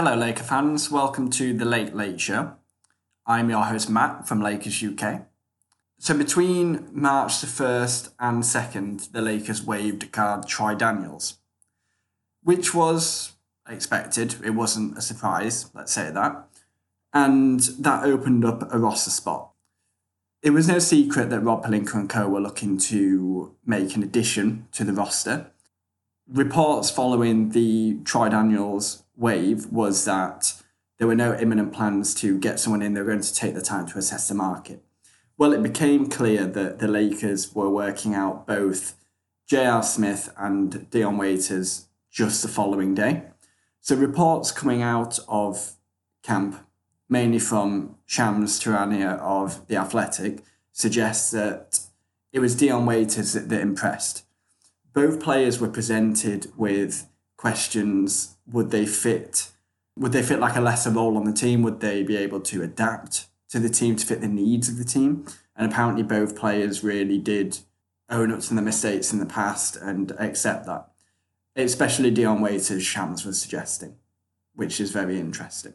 Hello, Laker fans. Welcome to the Late Late Show. I'm your host, Matt from Lakers UK. So, between March the 1st and 2nd, the Lakers waived guard Troy Daniels, which was expected. It wasn't a surprise, let's say that. And that opened up a roster spot. It was no secret that Rob Pelinka and co were looking to make an addition to the roster. Reports following the Troy Daniels wave was that there were no imminent plans to get someone in. They were going to take the time to assess the market. Well, it became clear that the Lakers were working out both J.R. Smith and Dion Waiters just the following day. So reports coming out of camp, mainly from Shams Charania of The Athletic, suggests that it was Dion Waiters that, that impressed. Both players were presented with questions. Would they fit would they fit like a lesser role on the team? Would they be able to adapt to the team to fit the needs of the team? And apparently both players really did own up to the mistakes in the past and accept that. Especially Dion Waiters Shams was suggesting which is very interesting.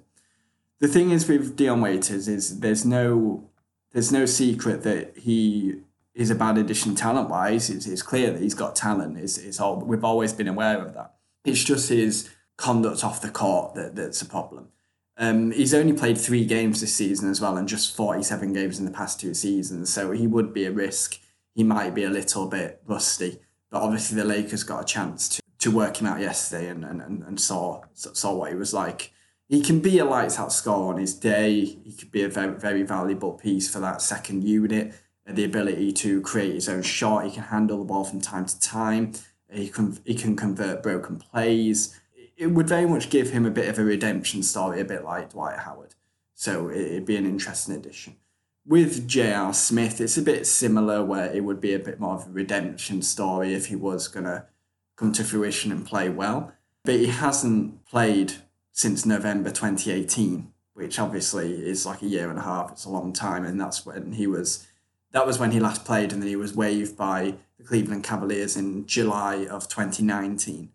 The thing is with Dion Waiters is there's no there's no secret that he is a bad addition talent wise it's, it's clear that he's got talent it's, it's all we've always been aware of that it's just his conduct off the court that, that's a problem. Um, he's only played three games this season as well, and just 47 games in the past two seasons. So he would be a risk. He might be a little bit rusty, but obviously the Lakers got a chance to, to work him out yesterday and, and, and saw saw what he was like. He can be a lights out scorer on his day. He could be a very very valuable piece for that second unit. The ability to create his own shot. He can handle the ball from time to time. He can he can convert broken plays. It would very much give him a bit of a redemption story, a bit like Dwight Howard. So it'd be an interesting addition. With J.R. Smith, it's a bit similar, where it would be a bit more of a redemption story if he was gonna come to fruition and play well. But he hasn't played since November 2018, which obviously is like a year and a half. It's a long time, and that's when he was. That was when he last played, and then he was waived by the Cleveland Cavaliers in July of 2019.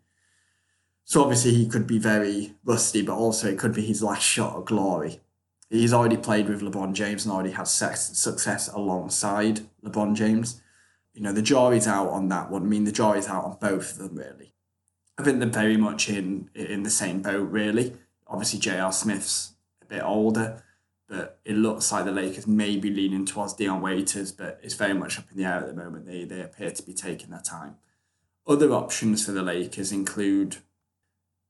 So obviously he could be very rusty, but also it could be his last shot of glory. He's already played with LeBron James and already has success alongside LeBron James. You know, the jury's out on that one. I mean, the jury's out on both of them, really. I think they're very much in in the same boat, really. Obviously, J.R. Smith's a bit older but it looks like the Lakers may be leaning towards Dion Waiters, but it's very much up in the air at the moment. They, they appear to be taking their time. Other options for the Lakers include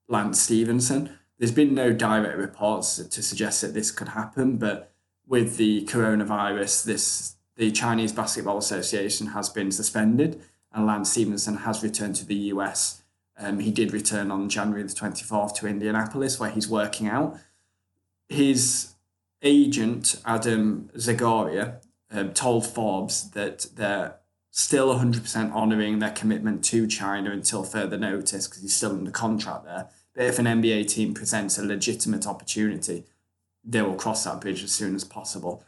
Lance Stephenson. There's been no direct reports to suggest that this could happen, but with the coronavirus, this the Chinese Basketball Association has been suspended, and Lance Stephenson has returned to the US. Um, he did return on January the 24th to Indianapolis, where he's working out. His agent Adam Zagoria um, told Forbes that they're still 100% honouring their commitment to China until further notice because he's still under contract there. But if an NBA team presents a legitimate opportunity, they will cross that bridge as soon as possible.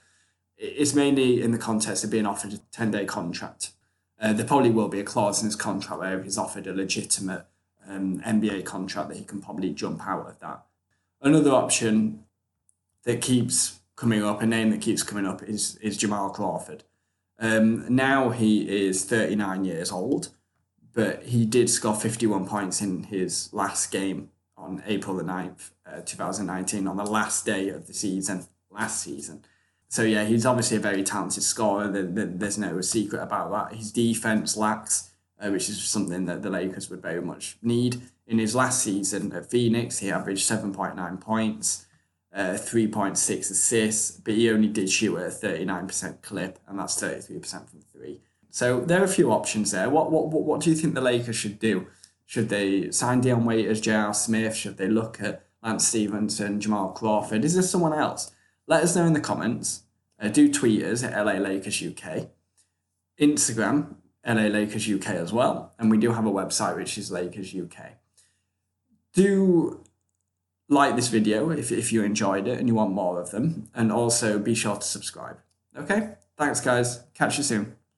It's mainly in the context of being offered a 10 day contract. Uh, there probably will be a clause in his contract where he's offered a legitimate um, NBA contract that he can probably jump out of that. Another option that keeps coming up, a name that keeps coming up is is Jamal Crawford. Um, now he is 39 years old, but he did score 51 points in his last game on April the 9th, uh, 2019, on the last day of the season, last season. So, yeah, he's obviously a very talented scorer. There's no secret about that. His defense lacks, uh, which is something that the Lakers would very much need. In his last season at Phoenix, he averaged 7.9 points, uh, 3.6 assists, but he only did shoot at a 39% clip, and that's 33% from three. So there are a few options there. What, what, what, what do you think the Lakers should do? Should they sign Dion Waiters, J.R. Smith? Should they look at Lance Stephenson, Jamal Crawford? Is there someone else? Let us know in the comments. Uh, do tweet us at LA Lakers UK. Instagram, LA Lakers UK as well. And we do have a website, which is Lakers UK. Do like this video if, if you enjoyed it and you want more of them. And also be sure to subscribe. Okay? Thanks, guys. Catch you soon.